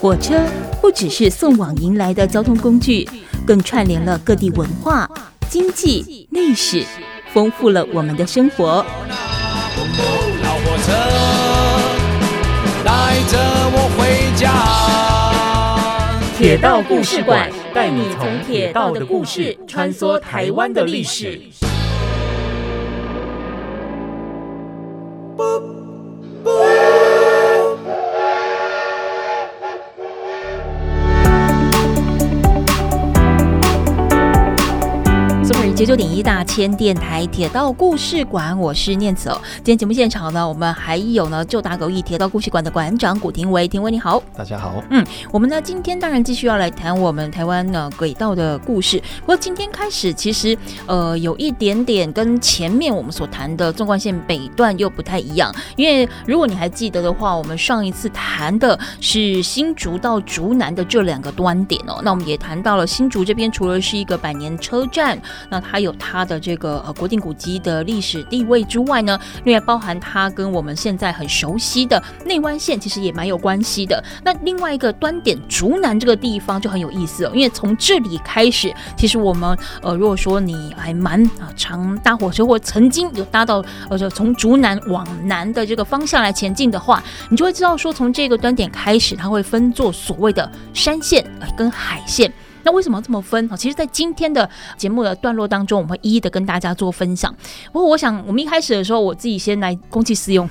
火车不只是送往迎来的交通工具，更串联了各地文化、经济、历史，丰富了我们的生活。老火车带着我回家。铁道故事馆带你从铁道的故事穿梭台湾的历史。九点一大千电台铁道故事馆，我是念慈哦。今天节目现场呢，我们还有呢，旧打狗驿铁道故事馆的馆长古廷维，廷维你好，大家好。嗯，我们呢今天当然继续要来谈我们台湾呢轨道的故事。不过今天开始，其实呃有一点点跟前面我们所谈的纵贯线北段又不太一样，因为如果你还记得的话，我们上一次谈的是新竹到竹南的这两个端点哦。那我们也谈到了新竹这边，除了是一个百年车站，那它有它它的这个呃国定古迹的历史地位之外呢，另外包含它跟我们现在很熟悉的内湾线其实也蛮有关系的。那另外一个端点竹南这个地方就很有意思哦，因为从这里开始，其实我们呃如果说你还蛮啊常搭火车或曾经有搭到呃就从竹南往南的这个方向来前进的话，你就会知道说从这个端点开始，它会分作所谓的山线呃跟海线。那为什么这么分啊？其实，在今天的节目的段落当中，我们会一一的跟大家做分享。不过，我想我们一开始的时候，我自己先来公器私用，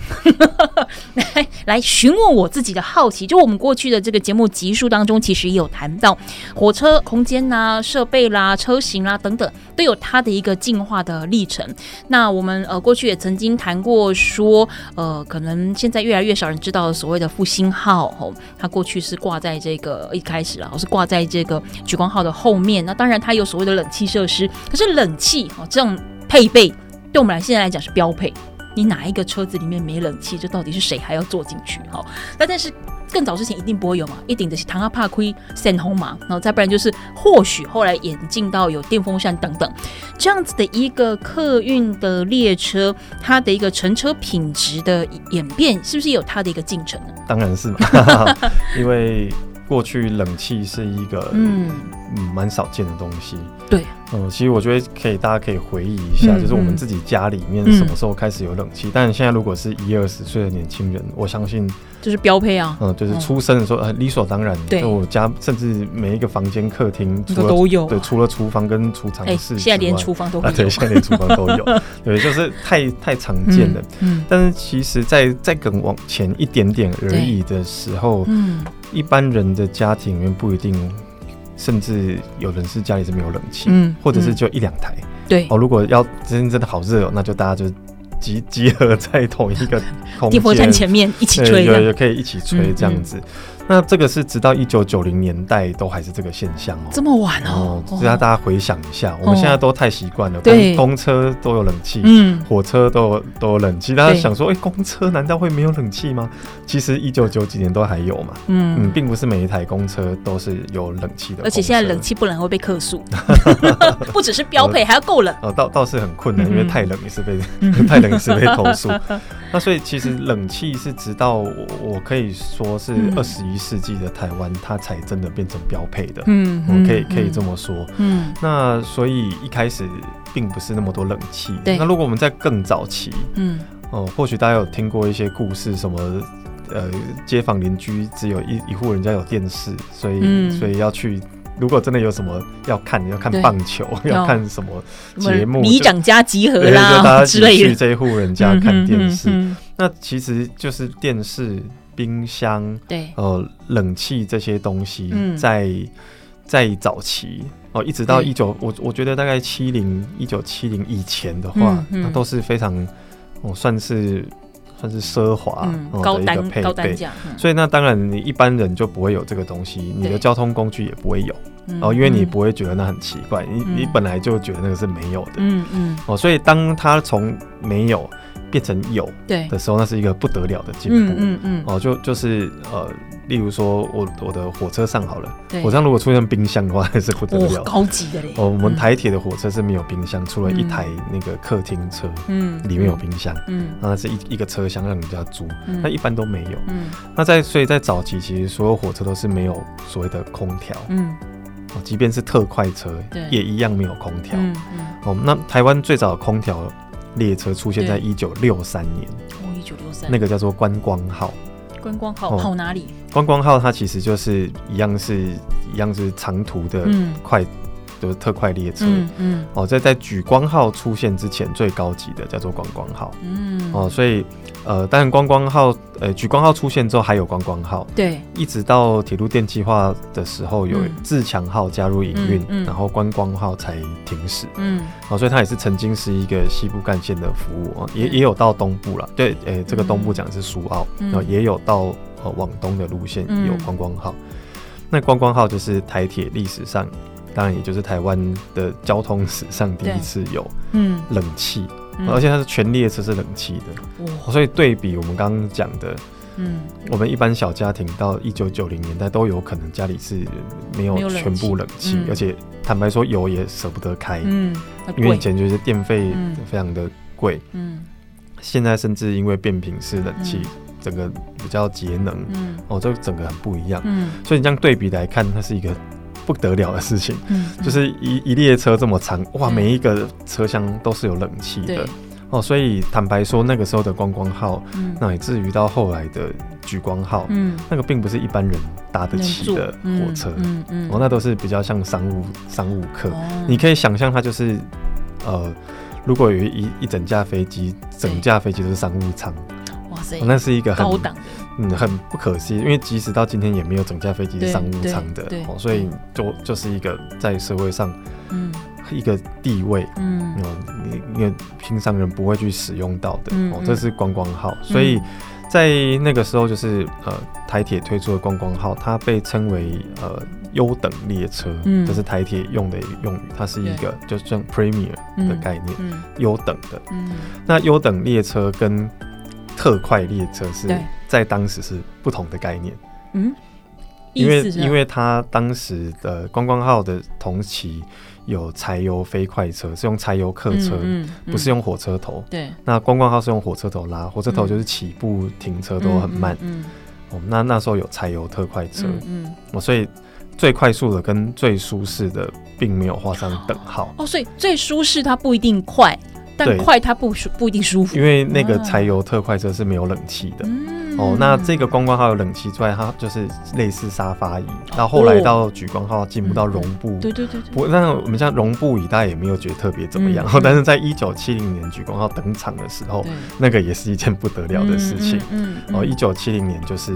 来来询问我自己的好奇。就我们过去的这个节目集数当中，其实也有谈到火车空间呐、设备啦、车型啦等等，都有它的一个进化的历程。那我们呃过去也曾经谈过说，呃，可能现在越来越少人知道所谓的复兴号哦，它过去是挂在这个一开始啊，是挂在这个莒光号的后面，那当然它有所谓的冷气设施，可是冷气哦这种配备对我们来现在来讲是标配。你哪一个车子里面没冷气，这到底是谁还要坐进去？好，那但是更早之前一定不会有嘛，一顶的是唐阿帕亏扇红嘛，然后再不然就是或许后来演进到有电风扇等等这样子的一个客运的列车，它的一个乘车品质的演变，是不是有它的一个进程呢？当然是嘛，因为。过去冷气是一个蛮、嗯、少见的东西，对，嗯，其实我觉得可以，大家可以回忆一下，嗯、就是我们自己家里面什么时候开始有冷气？嗯、但现在如果是一二十岁的年轻人，我相信就是标配啊，嗯，就是出生的时候，呃、嗯，理所当然，对，我家甚至每一个房间、客厅都都有，对，除了厨房跟储藏室，现在连厨房都有，啊，对，现在连厨房都有，对，就是太太常见了，嗯，嗯。但是其实在，在再更往前一点点而已的时候，嗯。一般人的家庭里面不一定，甚至有人是家里是没有冷气，嗯，或者是就一两台，对。哦。如果要真真的好热哦，那就大家就集集 合在同一个空间，电风扇前面一起吹，对，也可以一起吹这样子。那这个是直到一九九零年代都还是这个现象哦，这么晚哦，只要大家回想一下，我们现在都太习惯了，对，公车都有冷气，嗯，火车都有都有冷气，大家想说，哎，公车难道会没有冷气吗？其实一九九几年都还有嘛，嗯。嗯，并不是每一台公车都是有冷气的，而且现在冷气不冷会被客诉，不只是标配，还要够冷。哦，倒倒是很困难，因为太冷也是被 太冷也是被投诉。那所以其实冷气是直到我可以说是二十一世纪的台湾，它才真的变成标配的。嗯，我们可以可以这么说。嗯，那所以一开始并不是那么多冷气。对。那如果我们在更早期，嗯，哦，或许大家有听过一些故事，什么呃，街坊邻居只有一一户人家有电视，所以所以要去。如果真的有什么要看，要看棒球，要看什么节目，里长家集合啦，就大家去这一户人家看电视。那其实就是电视、冰箱，对，呃，冷气这些东西，在在早期哦，一直到一九，我我觉得大概七零一九七零以前的话，那都是非常，哦，算是。算是奢华的一个配备，所以那当然你一般人就不会有这个东西，你的交通工具也不会有，哦，因为你不会觉得那很奇怪，你你本来就觉得那个是没有的，嗯嗯，哦，所以当它从没有变成有的时候，那是一个不得了的进步，嗯嗯，哦，就就是呃，例如说我我的火车上好了，火车上如果出现冰箱的话，还是不得了，高级的嘞。哦，我们台铁的火车是没有冰箱，除了一台那个客厅车，嗯，里面有冰箱，嗯，那是一一个车厢让人家租，那一般都没有，嗯，那在所以在早期其实所有火车都是没有所谓的空调，嗯，哦，即便是特快车，也一样没有空调，嗯嗯，哦，那台湾最早的空调列车出现在一九六三年，哦，一九六三，那个叫做观光号。观光号跑哪里？观光号它其实就是一样是一样是长途的快，就是特快列车。嗯嗯。哦，在在莒光号出现之前，最高级的叫做观光号。嗯。哦，所以呃，当然观光号呃莒光号出现之后，还有观光号。对。一直到铁路电气化的时候，有自强号加入营运，然后观光号才停驶。嗯。哦，所以它也是曾经是一个西部干线的服务啊，也也有到东部了。对，诶，这个东部讲的是苏澳，然后也有到。呃，往东的路线有观光号，嗯、那观光号就是台铁历史上，当然也就是台湾的交通史上第一次有嗯。冷气，嗯、而且它是全列车是冷气的，哇。所以对比我们刚刚讲的，嗯，我们一般小家庭到一九九零年代都有可能家里是没有全部冷气，嗯、而且坦白说有也舍不得开，嗯，因为以前就是电费非常的贵，嗯，嗯现在甚至因为变频式冷气。嗯。整个比较节能，嗯，哦，这整个很不一样，嗯，所以你这样对比来看，它是一个不得了的事情，嗯，就是一一列车这么长，哇，每一个车厢都是有冷气的，哦，所以坦白说，那个时候的观光号，嗯，那以至于到后来的莒光号，嗯，那个并不是一般人搭得起的火车，嗯嗯，哦，那都是比较像商务商务客，你可以想象它就是，呃，如果有一一整架飞机，整架飞机都是商务舱。哦、那是一个很高档的，嗯，很不可思议，因为即使到今天也没有整架飞机是商务舱的，哦，所以就就是一个在社会上，嗯，一个地位，嗯，你因为平常人不会去使用到的，哦，这是观光号，所以在那个时候就是呃，台铁推出的观光号，它被称为呃优等列车，嗯，这是台铁用的用语，它是一个就像 Premier 的概念，嗯，优等的，嗯，那优等列车跟特快列车是在当时是不同的概念，嗯，因为因为它当时的观光号的同期有柴油非快车，是用柴油客车，不是用火车头。对，那观光号是用火车头拉，火车头就是起步停车都很慢。嗯，哦，那那时候有柴油特快车，嗯，哦，所以最快速的跟最舒适的并没有画上等号。哦，所以最舒适它不一定快。但快它不舒不一定舒服，因为那个柴油特快车是没有冷气的。哦，那这个观光号有冷气之外，它就是类似沙发椅。到后来到莒光号进步到绒布，对对对。不，那我们像绒布椅，大家也没有觉得特别怎么样。但是在一九七零年莒光号登场的时候，那个也是一件不得了的事情。嗯，哦，一九七零年就是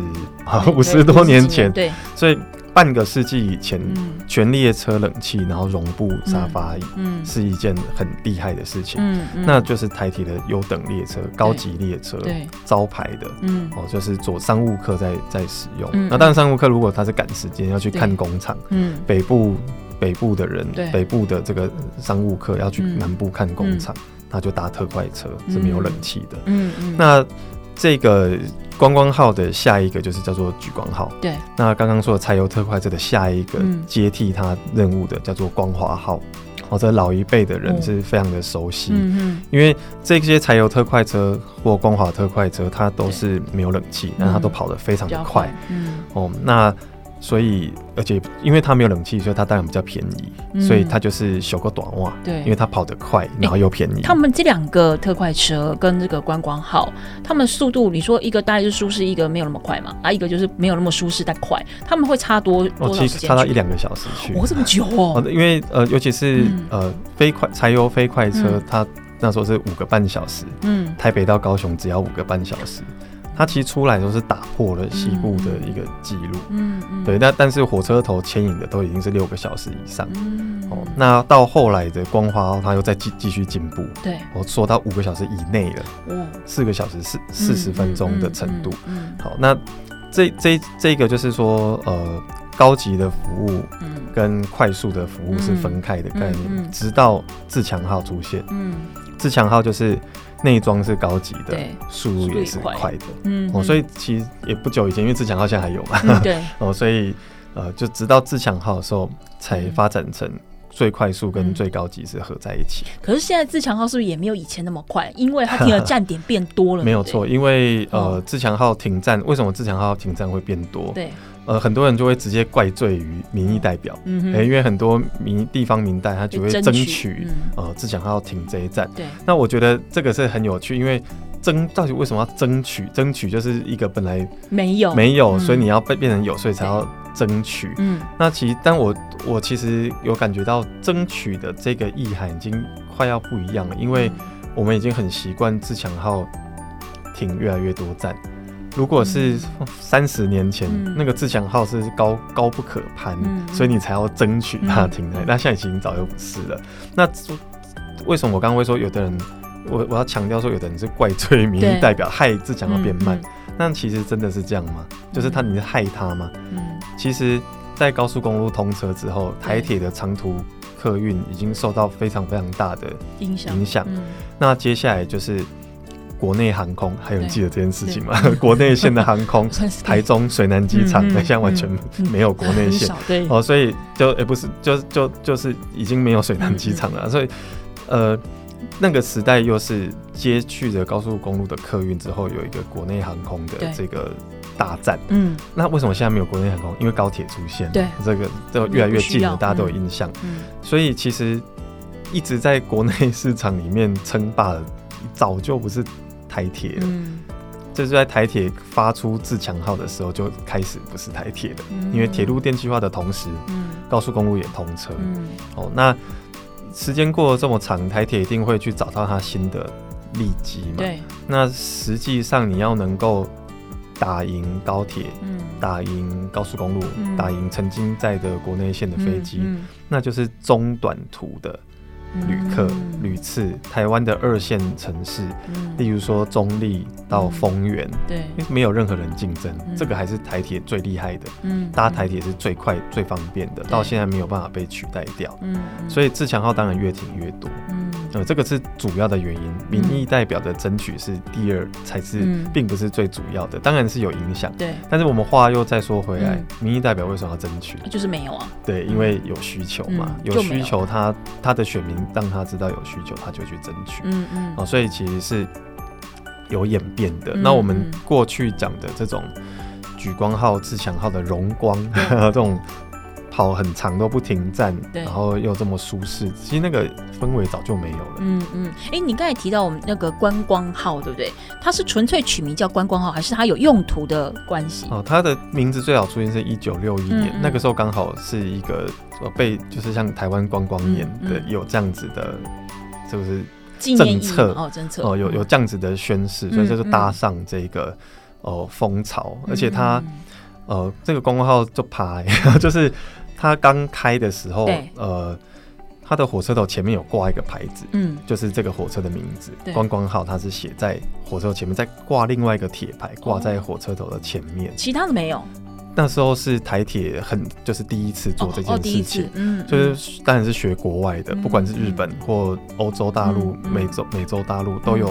五十多年前，对，所以。半个世纪以前，全列车冷气，然后绒布沙发椅，是一件很厉害的事情。嗯，那就是台铁的优等列车、高级列车，对，招牌的，嗯，哦，就是做商务客在在使用。那当然，商务客如果他是赶时间要去看工厂，嗯，北部北部的人，北部的这个商务客要去南部看工厂，他就搭特快车是没有冷气的。嗯嗯，那。这个观光号的下一个就是叫做莒光号。对，那刚刚说的柴油特快车的下一个接替它任务的叫做光华号。哦，这老一辈的人是非常的熟悉，嗯嗯，因为这些柴油特快车或光华特快车，它都是没有冷气，但它都跑得非常的快。嗯，哦，那。所以，而且因为它没有冷气，所以它当然比较便宜。嗯、所以它就是修个短袜。对，因为它跑得快，然后又便宜。欸、他们这两个特快车跟这个观光号，他们速度，你说一个大概是舒适，一个没有那么快嘛？啊，一个就是没有那么舒适但快，他们会差多多少时间？其实差到一两个小时去。哦，这么久哦。因为呃，尤其是、嗯、呃，飞快柴油飞快车，嗯、它那时候是五个半小时。嗯，台北到高雄只要五个半小时。它其实出来都是打破了西部的一个记录，嗯嗯，对，但但是火车头牵引的都已经是六个小时以上，嗯，哦，那到后来的光华它又再继继续进步，对，我说到五个小时以内了，哇，四个小时四四十分钟的程度，嗯，好，那这这这个就是说，呃，高级的服务，跟快速的服务是分开的概念，直到自强号出现，嗯，自强号就是。内装是高级的，速度也是快的，嗯，哦，所以其实也不久以前，因为自强号现在还有嘛，嗯、对，哦，所以呃，就直到自强号的时候才发展成最快速跟最高级是合在一起。可是现在自强号是不是也没有以前那么快？因为它停的站点变多了，没有错，因为呃，自强号停站，为什么自强号停站会变多？对。呃，很多人就会直接怪罪于民意代表，嗯、欸，因为很多民地方民代他就会争取，嗯、呃，自强号要停这一站。对，那我觉得这个是很有趣，因为争到底为什么要争取？争取就是一个本来没有没有，所以你要被变成有，所以才要争取。嗯，那其实，但我我其实有感觉到争取的这个意涵已经快要不一样了，因为我们已经很习惯自强号停越来越多站。如果是三十年前，嗯、那个自强号是高高不可攀，嗯、所以你才要争取它停在，嗯、那现在已经早就不是了。那为什么我刚刚会说有的人，我我要强调说有的人是怪罪民意代表害自强号变慢？那其实真的是这样吗？就是他你是害他吗？嗯，其实，在高速公路通车之后，台铁的长途客运已经受到非常非常大的影响。影响。嗯、那接下来就是。国内航空还有人记得这件事情吗？国内线的航空，台中水南机场，那现在完全没有国内线哦，所以就也、欸、不是，就就就是已经没有水南机场了。所以呃，那个时代又是接去着高速公路的客运之后，有一个国内航空的这个大战。嗯，那为什么现在没有国内航空？因为高铁出现，对这个都越来越近了，大家都有印象。嗯，所以其实一直在国内市场里面称霸的，早就不是。台铁，嗯，这是在台铁发出自强号的时候就开始不是台铁的，嗯、因为铁路电气化的同时，嗯，高速公路也通车，嗯，哦，那时间过了这么长，台铁一定会去找到它新的利基嘛？对，那实际上你要能够打赢高铁，嗯，打赢高速公路，嗯、打赢曾经在的国内线的飞机，嗯嗯、那就是中短途的。旅客、旅次，台湾的二线城市，嗯、例如说中立到丰原，嗯，对，没有任何人竞争，嗯、这个还是台铁最厉害的，嗯，搭台铁是最快、最方便的，到现在没有办法被取代掉，嗯，所以自强号当然越停越多，嗯。呃，这个是主要的原因，民意代表的争取是第二，才是，并不是最主要的，当然是有影响。对，但是我们话又再说回来，民意代表为什么要争取？就是没有啊。对，因为有需求嘛，有需求，他他的选民让他知道有需求，他就去争取。嗯嗯。哦，所以其实是有演变的。那我们过去讲的这种举光号、自强号的荣光 这种。跑很长都不停站，对然后又这么舒适，其实那个氛围早就没有了。嗯嗯，哎、你刚才提到我们那个观光号，对不对？它是纯粹取名叫观光号，还是它有用途的关系？哦，它的名字最早出现是一九六一年，嗯嗯那个时候刚好是一个被就是像台湾观光年的、嗯嗯、有这样子的，是不是政策哦？政策哦，有有这样子的宣示，嗯、所以就是搭上这个哦风潮，嗯、而且它呃这个观光号就爬，就是。它刚开的时候，呃，它的火车头前面有挂一个牌子，嗯，就是这个火车的名字“对。观光号”，它是写在火车头前面，再挂另外一个铁牌挂在火车头的前面，其他的没有。那时候是台铁很就是第一次做这件事情，嗯，就是当然是学国外的，嗯、不管是日本或欧洲大陆、嗯、美洲美洲大陆都有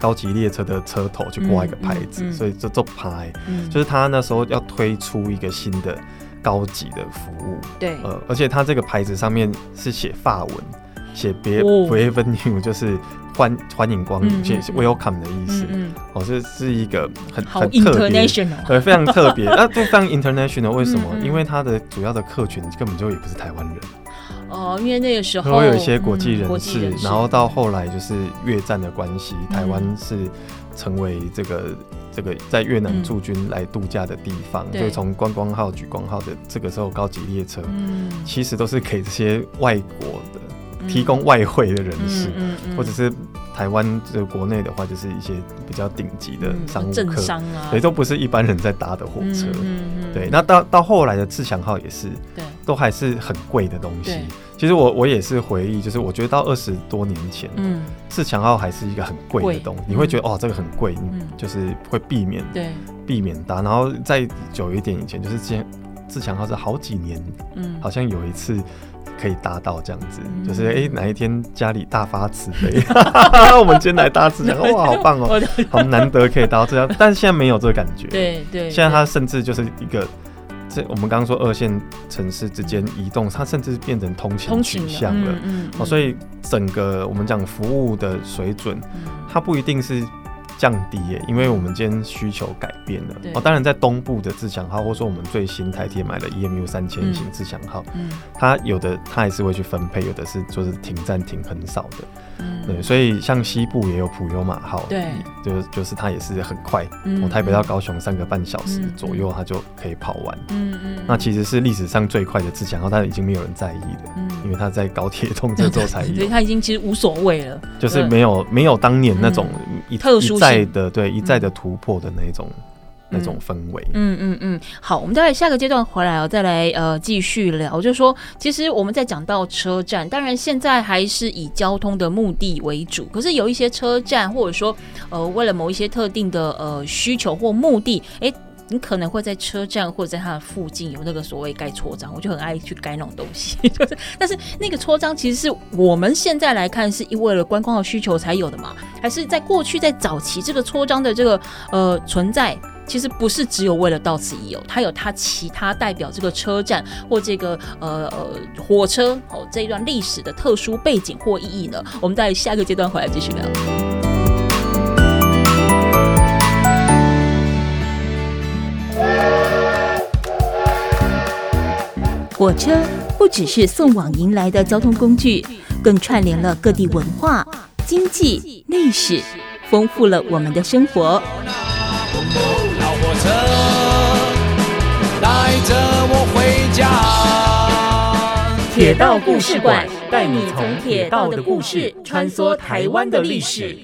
高级列车的车头去挂一个牌子，嗯嗯、所以这这牌，嗯、就是他那时候要推出一个新的。高级的服务，对，呃，而且他这个牌子上面是写法文，写别 Bienvenue 就是欢欢迎光临，写 Welcome 的意思，哦，这是一个很很特别，对，非常特别，那非常 international，为什么？因为它的主要的客群根本就也不是台湾人，哦，因为那个时候我有一些国际人士，然后到后来就是越战的关系，台湾是成为这个。这个在越南驻军来度假的地方，嗯、就从观光号、举光号的这个时候高级列车，嗯、其实都是给这些外国的、嗯、提供外汇的人士，或者是台湾这个国内的话，就是一些比较顶级的商务客，商啊，也都不是一般人在搭的火车。嗯嗯嗯、对，那到到后来的自强号也是，对，都还是很贵的东西。其实我我也是回忆，就是我觉得到二十多年前，嗯，自强号还是一个很贵的东西，你会觉得哦，这个很贵，嗯，就是会避免对。避免搭，然后再久一点以前，就是之前自强号是好几年，嗯，好像有一次可以达到这样子，嗯、就是哎、欸、哪一天家里大发慈悲，我们今天来搭自强号，哇，好棒哦，好难得可以达到这样，但是现在没有这个感觉，对对，现在它甚至就是一个。这我们刚刚说二线城市之间移动，它甚至变成通勤取向了，嗯嗯嗯、哦，所以整个我们讲服务的水准，它不一定是降低耶，因为我们今天需求改变了。哦，当然在东部的自强号，或者说我们最新台铁买的 EMU 三千型自强号，嗯嗯、它有的它还是会去分配，有的是就是停站停很少的。嗯、对，所以像西部也有普悠马号，对，就就是它也是很快，从、嗯、台北到高雄三个半小时左右，它就可以跑完。嗯嗯，那其实是历史上最快的自强号，但已经没有人在意了，嗯、因为它在高铁通车之后才 有，所以它已经其实无所谓了，就是没有没有当年那种一特殊一再的对一再的突破的那种。那种氛围，嗯嗯嗯，好，我们待会下个阶段回来哦，再来呃继续聊，就是说，其实我们在讲到车站，当然现在还是以交通的目的为主，可是有一些车站或者说呃为了某一些特定的呃需求或目的，哎，你可能会在车站或者在它的附近有那个所谓盖戳章，我就很爱去盖那种东西，就是，但是那个戳章其实是我们现在来看是因为了观光的需求才有的嘛，还是在过去在早期这个戳章的这个呃存在？其实不是只有为了到此一游，它有它其他代表这个车站或这个呃呃火车哦这一段历史的特殊背景或意义呢？我们在下一个阶段回来继续聊。火车不只是送往迎来的交通工具，更串联了各地文化、经济、历史，丰富了我们的生活。老火车带着我回家。铁道故事馆带你从铁道的故事穿梭台湾的历史。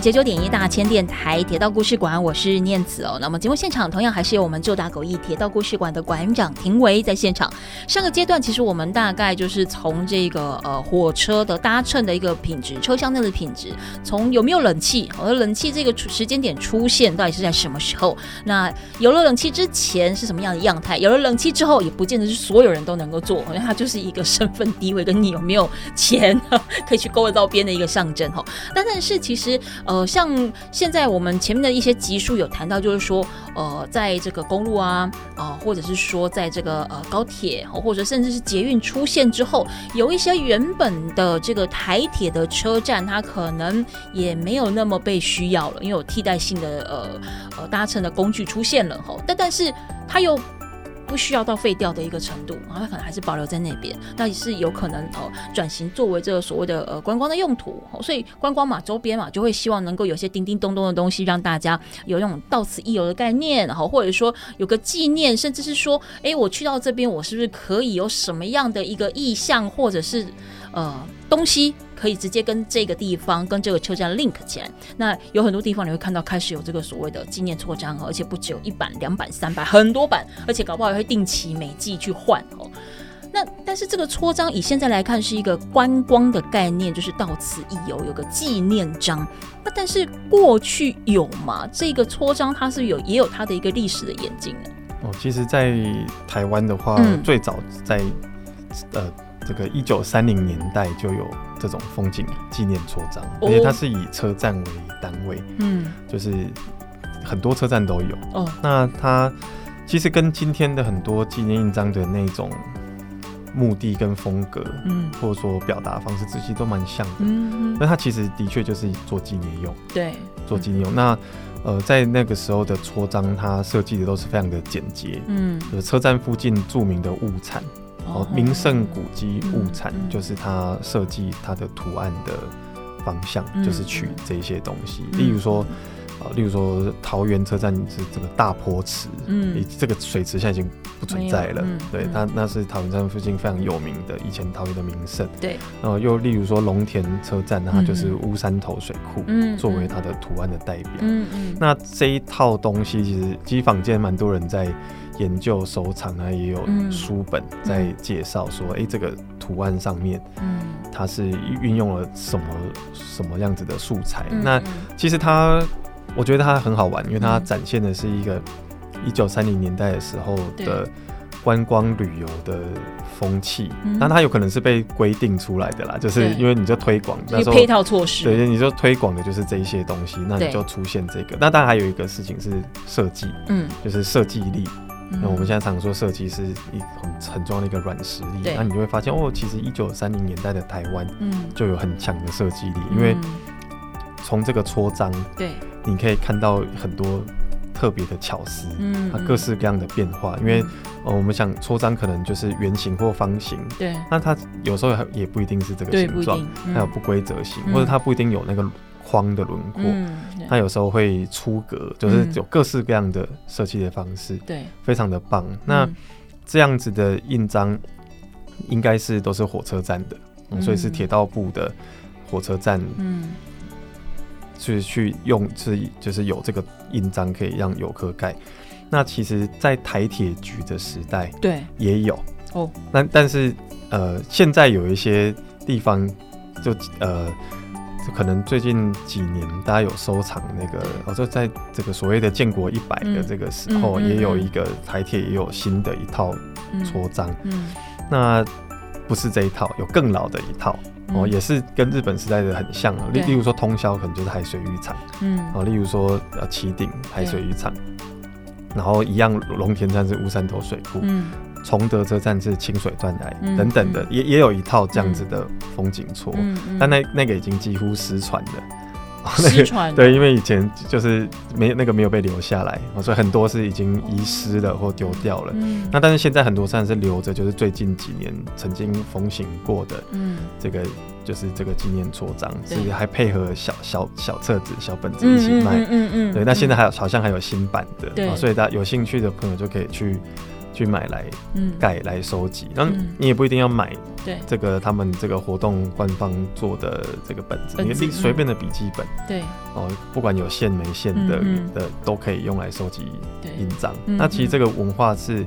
九九点一大千电台铁道故事馆，我是念慈哦。那么节目现场同样还是有我们旧打狗驿铁道故事馆的馆长庭维在现场。上个阶段其实我们大概就是从这个呃火车的搭乘的一个品质，车厢内的品质，从有没有冷气，而冷气这个时间点出现到底是在什么时候？那有了冷气之前是什么样的样态？有了冷气之后也不见得是所有人都能够坐，因为它就是一个身份地位跟你有没有钱 可以去勾得到边的一个象征哈。但但是其实。呃，像现在我们前面的一些集数有谈到，就是说，呃，在这个公路啊，啊、呃，或者是说在这个呃高铁，或者甚至是捷运出现之后，有一些原本的这个台铁的车站，它可能也没有那么被需要了，因为有替代性的呃呃搭乘的工具出现了哈，但但是它又。不需要到废掉的一个程度，然后它可能还是保留在那边，那也是有可能哦转型作为这个所谓的呃观光的用途，所以观光嘛周边嘛就会希望能够有些叮叮咚咚的东西让大家有那种到此一游的概念，然后或者说有个纪念，甚至是说，哎，我去到这边我是不是可以有什么样的一个意象或者是呃东西？可以直接跟这个地方、跟这个车站 link 起来。那有很多地方你会看到开始有这个所谓的纪念戳章，而且不只有一版、两版、三版，很多版，而且搞不好也会定期每季去换哦。那但是这个戳章以现在来看是一个观光的概念，就是到此一游，有个纪念章。那但是过去有吗？这个戳章它是有也有它的一个历史的演进的？哦，其实，在台湾的话，嗯、最早在呃。这个一九三零年代就有这种风景纪念戳章，而且它是以车站为单位，嗯，就是很多车站都有。哦，那它其实跟今天的很多纪念印章的那种目的跟风格，嗯，或者说表达方式，其实都蛮像的。嗯，那它其实的确就是做纪念用，对，做纪念用。那呃，在那个时候的戳章，它设计的都是非常的简洁，嗯，就是车站附近著名的物产。哦，名胜古迹物产就是它设计它的图案的方向，就是取这些东西。例如说，例如说桃园车站是这个大坡池，嗯，这个水池现在已经不存在了，嗯、对，它那是桃园站附近非常有名的以前桃园的名胜，对，然后又例如说龙田车站，它就是乌山头水库，嗯，作为它的图案的代表，嗯嗯，那这一套东西其实机房间蛮多人在研究收藏啊，也有书本在介绍说，哎、嗯欸，这个图案上面，嗯，它是运用了什么什么样子的素材？嗯、那其实它。我觉得它很好玩，因为它展现的是一个一九三零年代的时候的观光旅游的风气。那它有可能是被规定出来的啦，就是因为你就推广那时候配套措施，对，你就推广的就是这一些东西，那你就出现这个。那当然还有一个事情是设计，嗯，就是设计力。那我们现在常说设计是一很很重要的一个软实力。那你就会发现哦，其实一九三零年代的台湾，嗯，就有很强的设计力，因为从这个戳章，对。你可以看到很多特别的巧思，嗯，它各式各样的变化。因为，呃，我们想戳章可能就是圆形或方形，对。那它有时候也不一定是这个形状，还有不规则形，或者它不一定有那个框的轮廓。它有时候会出格，就是有各式各样的设计的方式，对，非常的棒。那这样子的印章应该是都是火车站的，所以是铁道部的火车站，嗯。去去用是就是有这个印章可以让游客盖，那其实，在台铁局的时代，对也有哦。那但是呃，现在有一些地方就呃，就可能最近几年大家有收藏那个，哦，就在这个所谓的建国一百的这个时候，也有一个台铁也有新的一套戳章，嗯，那不是这一套，有更老的一套。哦，也是跟日本时代的很像啊。例例如说通宵可能就是海水浴场，嗯，啊，例如说呃旗顶海水浴场，然后一样龙田站是乌山头水库，嗯，崇德车站是清水断崖等等的，也也有一套这样子的风景戳，但那那个已经几乎失传了。失传对，因为以前就是没那个没有被留下来，所以很多是已经遗失了或丢掉了。嗯，那但是现在很多站是留着，就是最近几年曾经风行过的，嗯，这个就是这个纪念戳章，是还配合小小小册子、小本子一起卖。嗯嗯，对，那现在还有好像还有新版的，对，所以大家有兴趣的朋友就可以去。去买来盖来收集，然后你也不一定要买对。这个他们这个活动官方做的这个本子，你可以随便的笔记本，对。哦，不管有线没线的的都可以用来收集印章。那其实这个文化是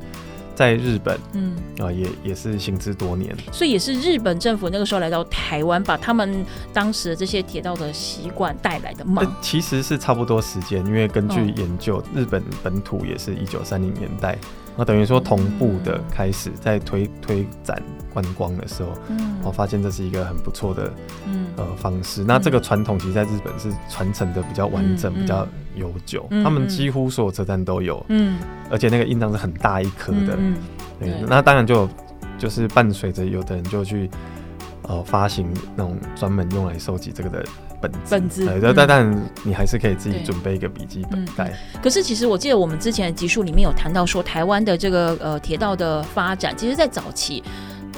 在日本，嗯啊也也是行之多年，所以也是日本政府那个时候来到台湾，把他们当时的这些铁道的习惯带来的嘛。其实是差不多时间，因为根据研究，日本本土也是一九三零年代。那等于说同步的开始在推推展观光的时候，嗯，我发现这是一个很不错的，嗯呃方式。那这个传统其实在日本是传承的比较完整，比较悠久。他们几乎所有车站都有，嗯，而且那个印章是很大一颗的，嗯，对。那当然就就是伴随着有的人就去呃发行那种专门用来收集这个的。本子，本子但但但你还是可以自己准备一个笔记本带。可是其实我记得我们之前的集数里面有谈到说，台湾的这个呃铁道的发展，其实在早期，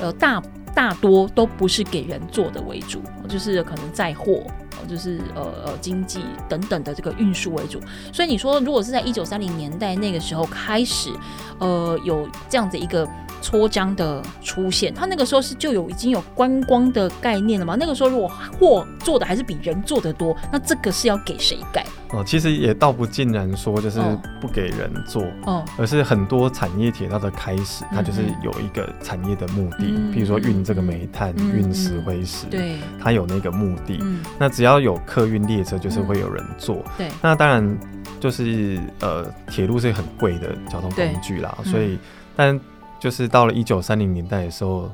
呃大大多都不是给人做的为主，就是可能载货，就是呃呃经济等等的这个运输为主。所以你说，如果是在一九三零年代那个时候开始，呃有这样的一个。戳章的出现，他那个时候是就有已经有观光的概念了吗？那个时候如果货做的还是比人做的多，那这个是要给谁盖？哦，其实也倒不尽然说就是不给人做，哦，而是很多产业铁道的开始，它就是有一个产业的目的，嗯、比如说运这个煤炭、运、嗯、石灰石，对，它有那个目的。嗯、那只要有客运列车，就是会有人坐。对，那当然就是呃，铁路是很贵的交通工具啦，所以但。就是到了一九三零年代的时候，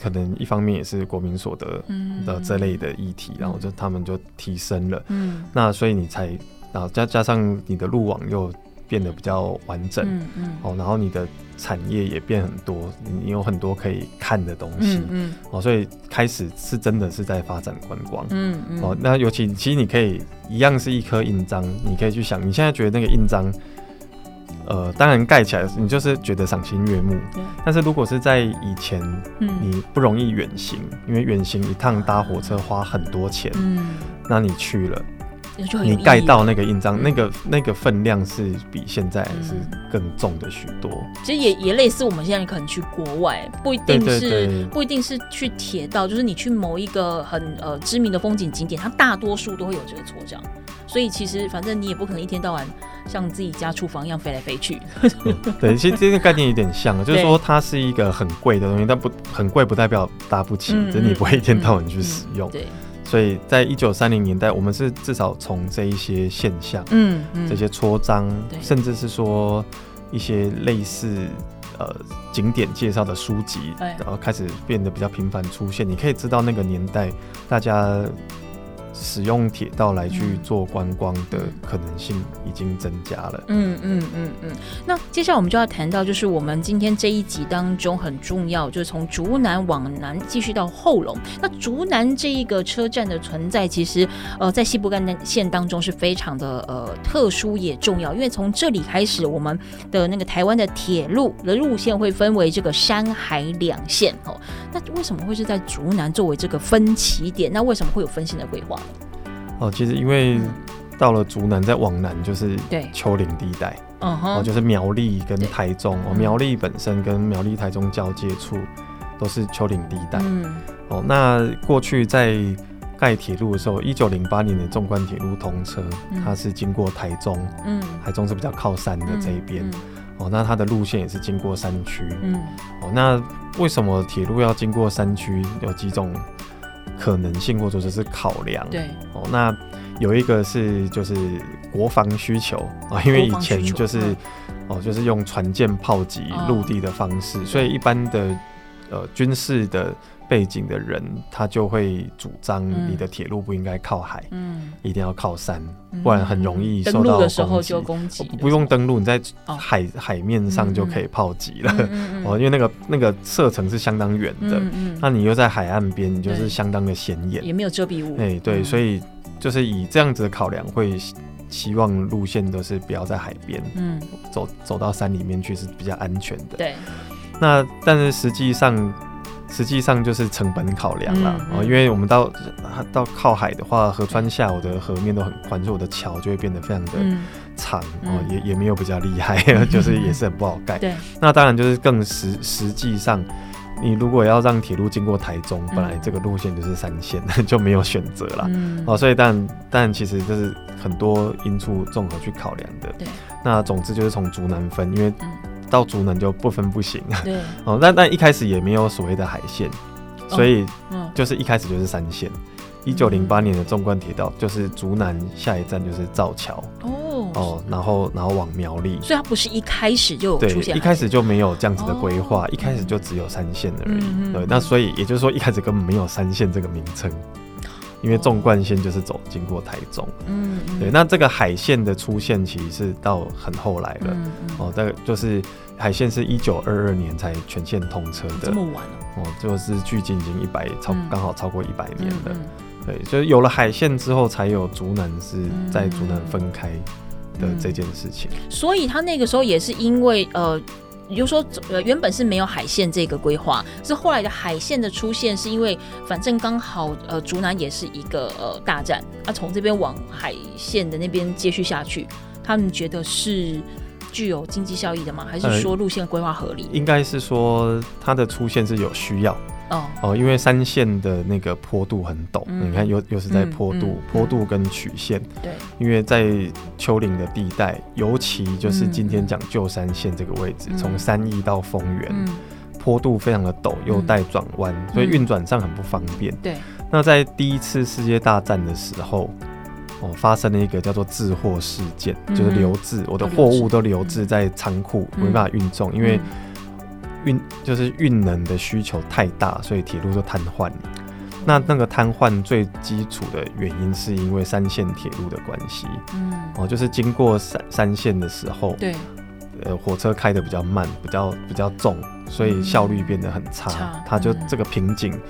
可能一方面也是国民所得的这类的议题，嗯、然后就他们就提升了，嗯，那所以你才，然后加加上你的路网又变得比较完整，嗯嗯，哦，然后你的产业也变很多，你有很多可以看的东西，嗯，嗯。哦，所以开始是真的是在发展观光，嗯嗯，哦，那尤其其实你可以一样是一颗印章，你可以去想，你现在觉得那个印章。呃，当然盖起来你就是觉得赏心悦目。对但是如果是在以前，嗯你不容易远行，嗯、因为远行一趟搭火车花很多钱。嗯。那你去了，你盖到那个印章，那个那个分量是比现在是更重的许多。其实也也类似我们现在可能去国外，不一定是不一定是去铁道，就是你去某一个很呃知名的风景景点，它大多数都会有这个戳章。所以其实反正你也不可能一天到晚像自己家厨房一样飞来飞去。对，其实这个概念有点像，就是说它是一个很贵的东西，但不很贵不代表搭不起，只是你不会一天到晚去使用。对。所以在一九三零年代，我们是至少从这一些现象，嗯，嗯这些戳章，甚至是说一些类似呃景点介绍的书籍，然后开始变得比较频繁出现。你可以知道那个年代大家。使用铁道来去做观光的可能性已经增加了。嗯嗯嗯嗯。那接下来我们就要谈到，就是我们今天这一集当中很重要，就是从竹南往南继续到后龙。那竹南这一个车站的存在，其实呃在西部干线当中是非常的呃特殊也重要，因为从这里开始，我们的那个台湾的铁路的路线会分为这个山海两线哦。那为什么会是在竹南作为这个分起点？那为什么会有分线的规划？哦，其实因为到了竹南，再往南就是丘陵地带，哦，就是苗栗跟台中，哦，苗栗本身跟苗栗台中交界处都是丘陵地带，嗯，哦，那过去在盖铁路的时候，一九零八年的纵贯铁路通车，它是经过台中，嗯，台中是比较靠山的这一边，哦，那它的路线也是经过山区，嗯，哦，那为什么铁路要经过山区？有几种。可能性或者说是考量，对哦，那有一个是就是国防需求啊，因为以前就是哦，就是用船舰炮击陆地的方式，所以一般的呃军事的。背景的人，他就会主张你的铁路不应该靠海，嗯，一定要靠山，不然很容易受到的时候就攻击，不用登陆，你在海海面上就可以炮击了。哦，因为那个那个射程是相当远的，那你又在海岸边，你就是相当的显眼，也没有遮蔽物。哎，对，所以就是以这样子的考量，会希望路线都是不要在海边，嗯，走走到山里面去是比较安全的。对，那但是实际上。实际上就是成本考量了哦，因为我们到到靠海的话，河川下我的河面都很宽，所以我的桥就会变得非常的长哦，也也没有比较厉害，就是也是很不好盖。对，那当然就是更实实际上，你如果要让铁路经过台中，本来这个路线就是三线，就没有选择了哦，所以但但其实这是很多因素综合去考量的。对，那总之就是从竹南分，因为。到竹南就不分不行，对，哦，那那一开始也没有所谓的海线，所以就是一开始就是三线。一九零八年的纵贯铁道就是竹南下一站就是造桥，哦。哦，然后然后往苗栗，所以它不是一开始就有出现，一开始就没有这样子的规划，一开始就只有三线而已。对，那所以也就是说一开始根本没有三线这个名称。因为纵贯线就是走经过台中，嗯，对，那这个海线的出现其实是到很后来了，哦，这个就是海线是一九二二年才全线通车的，这么晚了，哦，就是距今已经一百超刚好超过一百年了，对，所以有了海线之后，才有竹南是在竹南分开的这件事情，嗯、所以他那个时候也是因为呃。也就是说，呃，原本是没有海线这个规划，是后来的海线的出现，是因为反正刚好，呃，竹南也是一个呃大站，啊，从这边往海线的那边接续下去，他们觉得是具有经济效益的吗？还是说路线规划合理？呃，应该是说它的出现是有需要。哦。哦，因为三线的那个坡度很陡，嗯、你看又又是在坡度，嗯嗯、坡度跟曲线。对，因为在丘陵的地带，尤其就是今天讲旧山线这个位置，从、嗯、三义到丰原，嗯、坡度非常的陡，又带转弯，嗯、所以运转上很不方便。对，那在第一次世界大战的时候，哦，发生了一个叫做滞货事件，嗯、就是留置，我的货物都留置在仓库，嗯、没办法运送，因为。运就是运能的需求太大，所以铁路就瘫痪了。那那个瘫痪最基础的原因是因为三线铁路的关系。嗯，哦，就是经过三三线的时候，对，呃，火车开的比较慢，比较比较重，所以效率变得很差。嗯、它就这个瓶颈，嗯、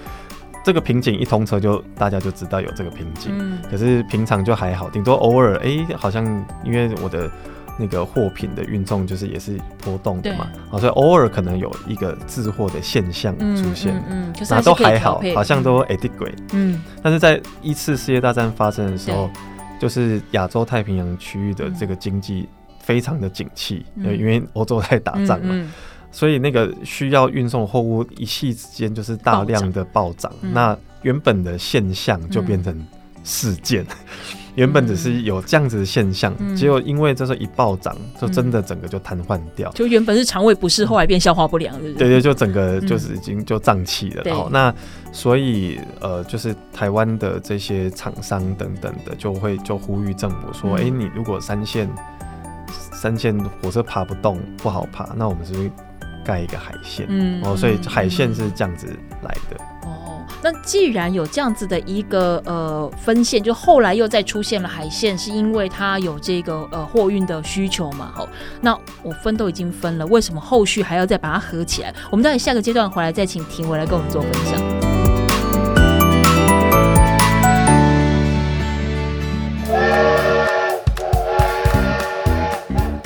这个瓶颈一通车就大家就知道有这个瓶颈。嗯，可是平常就还好，顶多偶尔哎、欸，好像因为我的。那个货品的运送就是也是波动的嘛，啊所以偶尔可能有一个滞货的现象出现，嗯，那、嗯嗯、都还好，好像都 adequate，嗯，但是在一次世界大战发生的时候，就是亚洲太平洋区域的这个经济非常的景气，嗯、因为欧洲在打仗嘛，所以那个需要运送货物一夕之间就是大量的暴涨，嗯、那原本的现象就变成事件。嗯原本只是有这样子的现象，嗯、结果因为这时候一暴涨，就真的整个就瘫痪掉。就原本是肠胃不适，后来变消化不良，对不对？对对，就整个就是已经就胀气了。然后、嗯、那所以呃，就是台湾的这些厂商等等的，就会就呼吁政府说：哎、你如果三线三线火车爬不动，不好爬，那我们是不是盖一个海线？嗯，哦，所以海线是这样子来的。那既然有这样子的一个呃分线，就后来又再出现了海线，是因为它有这个呃货运的需求嘛？吼，那我分都已经分了，为什么后续还要再把它合起来？我们待会下个阶段回来再请庭维来跟我们做分享。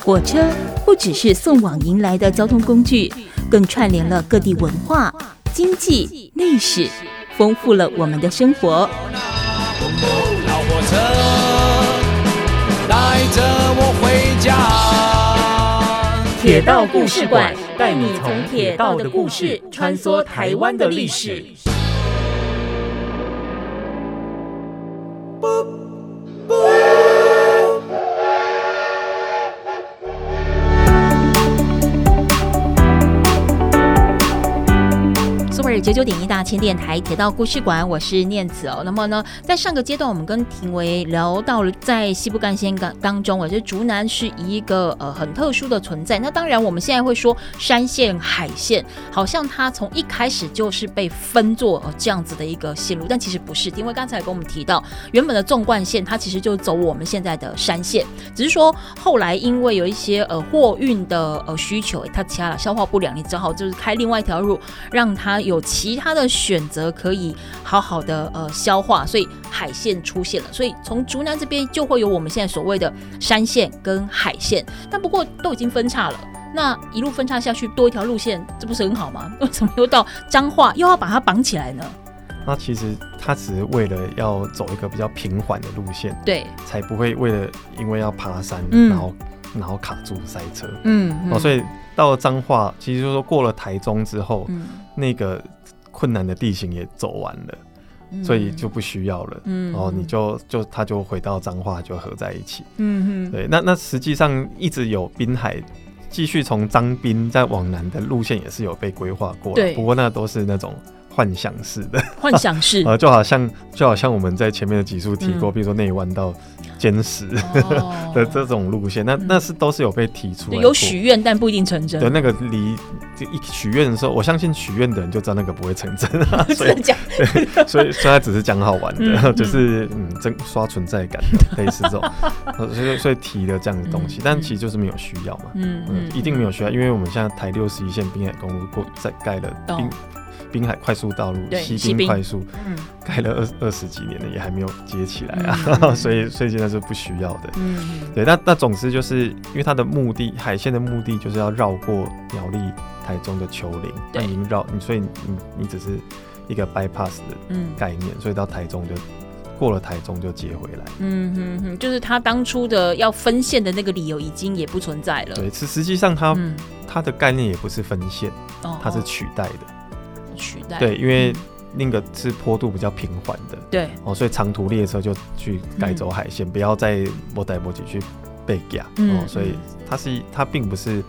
火车不只是送往迎来的交通工具，更串联了各地文化、经济、历史。丰富了我们的生活。老火车带着我回家。铁道故事馆带你从铁道的故事穿梭台湾的历史。九九点一大千电台铁道故事馆，我是念子哦。那么呢，在上个阶段，我们跟庭维聊到了在西部干线当当中，我觉得竹南是一个呃很特殊的存在。那当然，我们现在会说山线、海线，好像它从一开始就是被分作呃这样子的一个线路，但其实不是。因为刚才跟我们提到，原本的纵贯线它其实就走我们现在的山线，只是说后来因为有一些呃货运的呃需求，它掐了消化不良，你只好就是开另外一条路，让它有。其他的选择可以好好的呃消化，所以海线出现了，所以从竹南这边就会有我们现在所谓的山线跟海线，但不过都已经分叉了，那一路分叉下去多一条路线，这不是很好吗？为什么又到彰化又要把它绑起来呢？那其实它只是为了要走一个比较平缓的路线，对，才不会为了因为要爬山，嗯、然后然后卡住塞车，嗯，嗯哦，所以到了彰化，其实就是说过了台中之后，嗯、那个。困难的地形也走完了，嗯、所以就不需要了。嗯，然后你就就他就回到彰化就合在一起。嗯哼，对，那那实际上一直有滨海继续从彰滨再往南的路线也是有被规划过，的，不过那都是那种。幻想式的，幻想式，呃，就好像就好像我们在前面的几处提过，嗯、比如说内湾到尖石 的这种路线，那那是都是有被提出来，有许愿但不一定成真。对，那个离就一许愿的时候，我相信许愿的人就知道那个不会成真啊。所以所以现在只是讲好玩的，嗯、就是嗯，真刷存在感，类似这种，所以所以提的这样的东西，嗯、但其实就是没有需要嘛，嗯嗯，一定没有需要，因为我们现在台六十一线滨海公路过在盖了滨。滨海快速道路，西滨快速，嗯，盖了二二十几年了，也还没有接起来啊，嗯、所以所以现在是不需要的，嗯，对，那那总之就是因为它的目的，海线的目的就是要绕过苗栗、台中的丘陵，那已经绕，所以你你只是一个 bypass 的概念，嗯、所以到台中就过了台中就接回来，嗯哼哼，就是他当初的要分线的那个理由已经也不存在了，对，实实际上它它、嗯、的概念也不是分线，哦它是取代的。取代。对，因为那个是坡度比较平缓的，对。哦，所以长途列车就去改走海线，嗯、不要再摩代摩去去被夹。哦，所以它是它并不是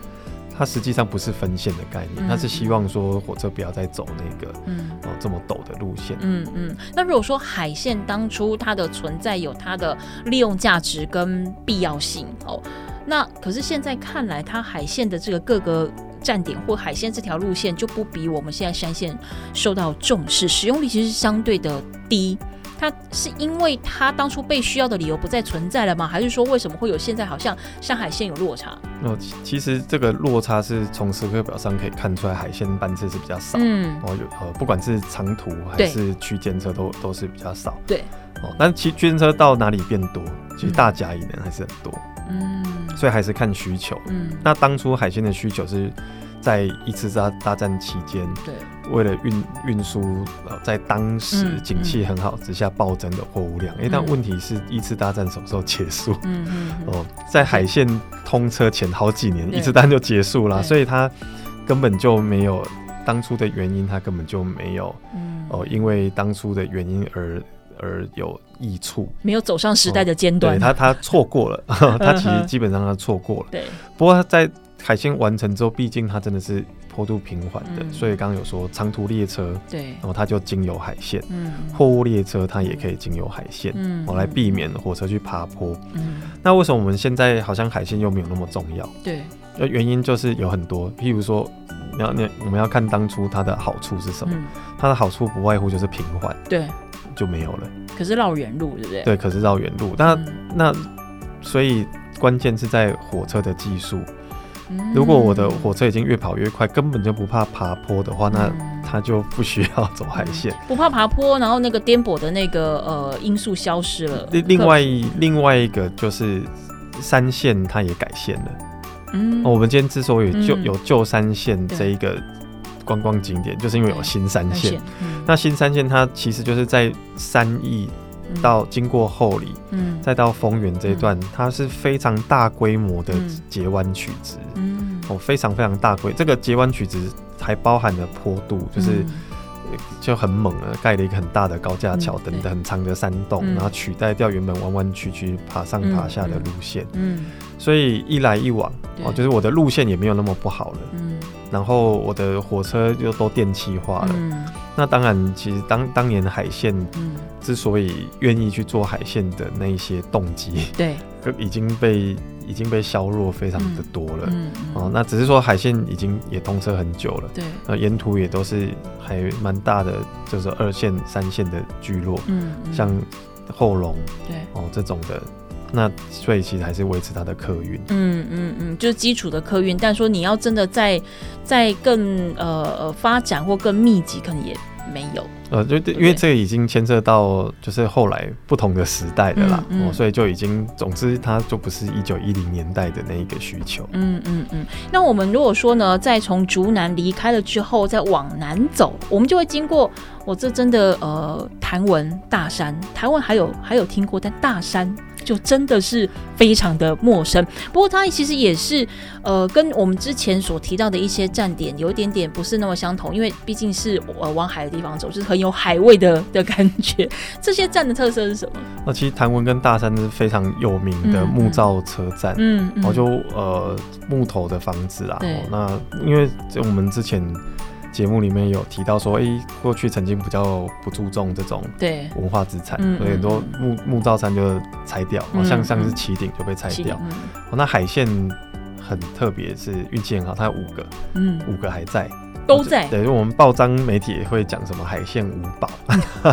它实际上不是分线的概念，它、嗯、是希望说火车不要再走那个嗯。哦这么陡的路线，嗯嗯。那如果说海线当初它的存在有它的利用价值跟必要性哦，那可是现在看来，它海线的这个各个。站点或海鲜这条路线就不比我们现在山线受到重视，使用率其实相对的低。它是因为它当初被需要的理由不再存在了吗？还是说为什么会有现在好像山海线有落差？哦，其实这个落差是从时刻表上可以看出来，海线班次是比较少。嗯，哦，有呃，不管是长途还是区间车都都是比较少。对，哦，但其区间车到哪里变多？其实大甲以南还是很多。嗯。所以还是看需求。嗯，那当初海鲜的需求是在一次大大战期间，对，为了运运输，呃，在当时景气很好之下暴增的货物量。哎、嗯，但问题是，一次大战什么时候结束？嗯嗯。哦，在海线通车前好几年，一次大战就结束了，所以它根本就没有当初的原因，它根本就没有。嗯。哦，因为当初的原因而而有益处，没有走上时代的尖端。哦、对他，他错过了，他其实基本上他错过了。对。不过他在海线完成之后，毕竟它真的是。坡度平缓的，所以刚刚有说长途列车，对，然后它就经由海线，嗯，货物列车它也可以经由海线，嗯，我来避免火车去爬坡，嗯，那为什么我们现在好像海线又没有那么重要？对，原因就是有很多，譬如说，你要你我们要看当初它的好处是什么？它的好处不外乎就是平缓，对，就没有了。可是绕远路，对不对？对，可是绕远路，那那所以关键是在火车的技术。如果我的火车已经越跑越快，根本就不怕爬坡的话，那它就不需要走海线，不怕爬坡，然后那个颠簸的那个呃因素消失了。另另外另外一个就是三线，它也改线了。嗯，我们今天之所以就有旧三线这一个观光景点，就是因为有新三线。那新三线它其实就是在山义。到经过后里，嗯，再到丰原这一段，嗯、它是非常大规模的截弯曲直，嗯，哦，非常非常大规，这个截弯曲直还包含了坡度，就是就很猛了，盖了一个很大的高架桥等等，很长的山洞，嗯、然后取代掉原本弯弯曲曲爬上爬下的路线，嗯，嗯，所以一来一往，哦，就是我的路线也没有那么不好了，嗯，然后我的火车又都电气化了。嗯。那当然，其实当当年的海线，之所以愿意去做海线的那一些动机，对，已经被已经被削弱非常的多了。嗯，哦，那只是说海线已经也通车很久了，对，呃，沿途也都是还蛮大的，就是二线、三线的聚落，嗯，像后龙，对，哦这种的，那所以其实还是维持它的客运，嗯嗯嗯，就是基础的客运，但说你要真的在在更呃呃发展或更密集，可能也。没有，呃，就因为这个已经牵涉到就是后来不同的时代的啦，嗯嗯、所以就已经，总之它就不是一九一零年代的那一个需求。嗯嗯嗯。那我们如果说呢，在从竹南离开了之后，再往南走，我们就会经过，我这真的呃，谭文大山，谭文还有还有听过，但大山。就真的是非常的陌生，不过它其实也是，呃，跟我们之前所提到的一些站点有一点点不是那么相同，因为毕竟是呃往海的地方走，就是很有海味的的感觉。这些站的特色是什么？那其实谭文跟大山是非常有名的木造车站，嗯，然后就呃木头的房子啦。对那因为我们之前。节目里面有提到说，哎、欸，过去曾经比较不注重这种对。文化资产，所以很多木木造山就拆掉，嗯、像像是旗顶就被拆掉。嗯、哦，那海线很特别，是运气很好，它有五个，嗯，五个还在，都在。对，我们报章媒体也会讲什么海线五宝，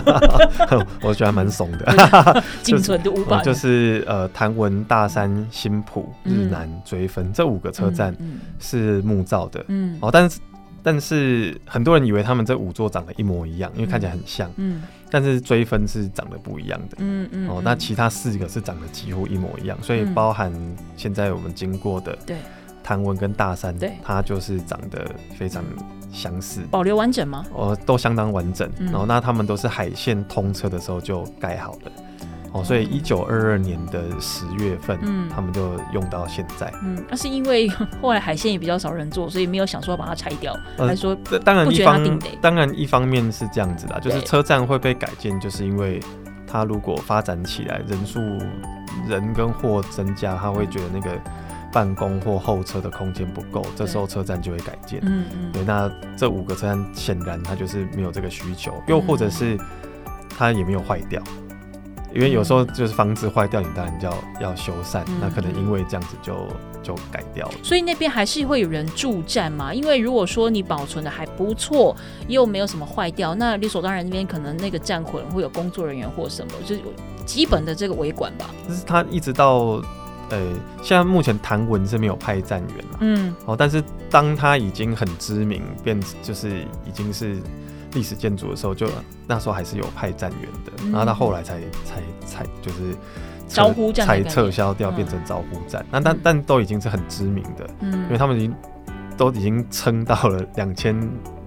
我觉得还蛮怂的。仅存的五宝。就是呃，谭文、大山、新浦、日南、追分、嗯、这五个车站是木造的，嗯，哦，但是。但是很多人以为他们这五座长得一模一样，因为看起来很像。嗯。但是追分是长得不一样的。嗯嗯。哦，那其他四个是长得几乎一模一样，所以包含现在我们经过的对谭文跟大山，对，它就是长得非常相似。保留完整吗？哦，都相当完整。然后那他们都是海线通车的时候就盖好了。哦，所以一九二二年的十月份，嗯，他们就用到现在。嗯，那是因为 后来海鲜也比较少人做，所以没有想说把它拆掉，呃、还说当然一方当然一方面是这样子的，就是车站会被改建，就是因为它如果发展起来，人数人跟货增加，他会觉得那个办公或候车的空间不够，这时候车站就会改建。嗯嗯，对，那这五个车站显然它就是没有这个需求，又或者是它也没有坏掉。因为有时候就是房子坏掉，你当然就要要修缮，嗯、那可能因为这样子就就改掉了。所以那边还是会有人驻站嘛？因为如果说你保存的还不错，又没有什么坏掉，那理所当然那边可能那个站可能会有工作人员或什么，就是基本的这个维管吧。就是他一直到呃，现在目前谭文是没有派站员嘛？嗯，哦，但是当他已经很知名，变就是已经是。历史建筑的时候，就那时候还是有派站员的，嗯、然后到后来才才才就是招呼站才撤销掉，变成招呼站。那、嗯、但但都已经是很知名的，嗯，因为他们已经都已经撑到了两千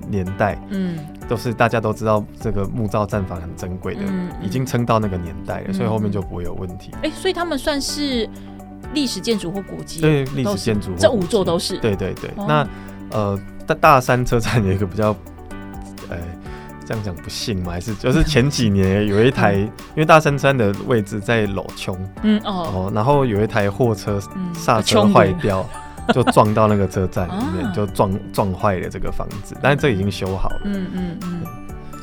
年代，嗯，都是大家都知道这个木造战房很珍贵的，已经撑到那个年代了，所以后面就不会有问题。哎、欸，所以他们算是历史建筑或古迹？对，历史建筑，这五座都是。对对对，哦、那呃，大大山车站有一个比较，呃。这样讲不幸吗？还是就是前几年有一台，因为大山山的位置在老穷，嗯哦，然后有一台货车刹车坏掉，就撞到那个车站里面，就撞撞坏了这个房子，但是这已经修好了，嗯嗯嗯。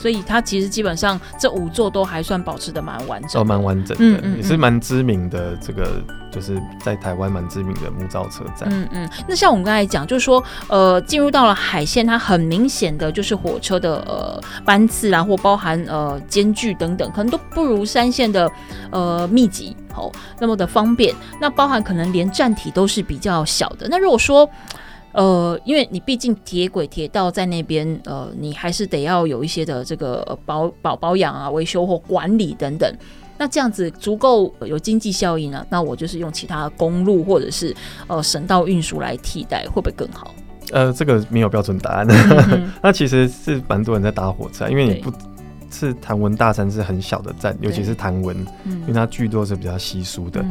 所以它其实基本上这五座都还算保持的蛮完整，哦，蛮完整的，嗯嗯嗯，也是蛮知名的。这个就是在台湾蛮知名的木造车站。嗯嗯。那像我们刚才讲，就是说，呃，进入到了海线，它很明显的就是火车的呃班次啊，或包含呃间距等等，可能都不如山线的呃密集哦那么的方便。那包含可能连站体都是比较小的。那如果说呃，因为你毕竟铁轨铁道在那边，呃，你还是得要有一些的这个保保保养啊、维修或管理等等。那这样子足够有经济效益呢？那我就是用其他公路或者是呃省道运输来替代，会不会更好？呃，这个没有标准答案。嗯、那其实是蛮多人在搭火车，因为你不是谭文大山是很小的站，尤其是谭文，因为它聚落是比较稀疏的。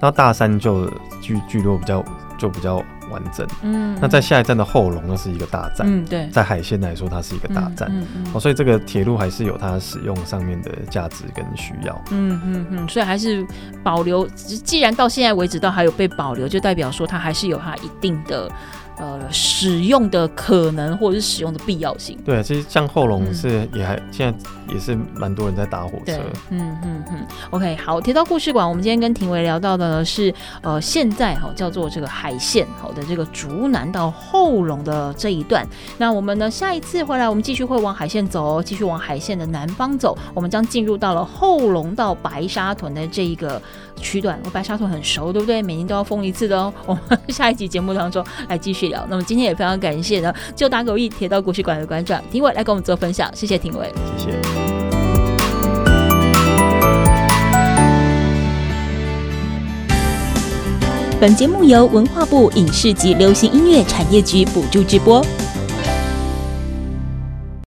那、大山就聚聚落比较就比较。完整，嗯，那在下一站的后龙，那是一个大站，嗯，对，在海线来说，它是一个大站，嗯，哦，所以这个铁路还是有它使用上面的价值跟需要，嗯嗯嗯，所以还是保留，既然到现在为止都还有被保留，就代表说它还是有它一定的。呃，使用的可能或者是使用的必要性。对，其实像后龙是也还、嗯、现在也是蛮多人在搭火车。嗯嗯嗯。OK，好，提到故事馆，我们今天跟庭维聊到的呢是呃，现在哈叫做这个海线好的这个竹南到后龙的这一段。那我们呢下一次回来，我们继续会往海线走，哦继续往海线的南方走，我们将进入到了后龙到白沙屯的这一个区段。我白沙屯很熟，对不对？每年都要封一次的哦。我们下一集节目当中来继续聊。那么今天也非常感谢呢，就打狗一铁道故事馆的馆长庭维来跟我们做分享，谢谢庭维，谢谢。本节目由文化部影视及流行音乐产业局补助直播。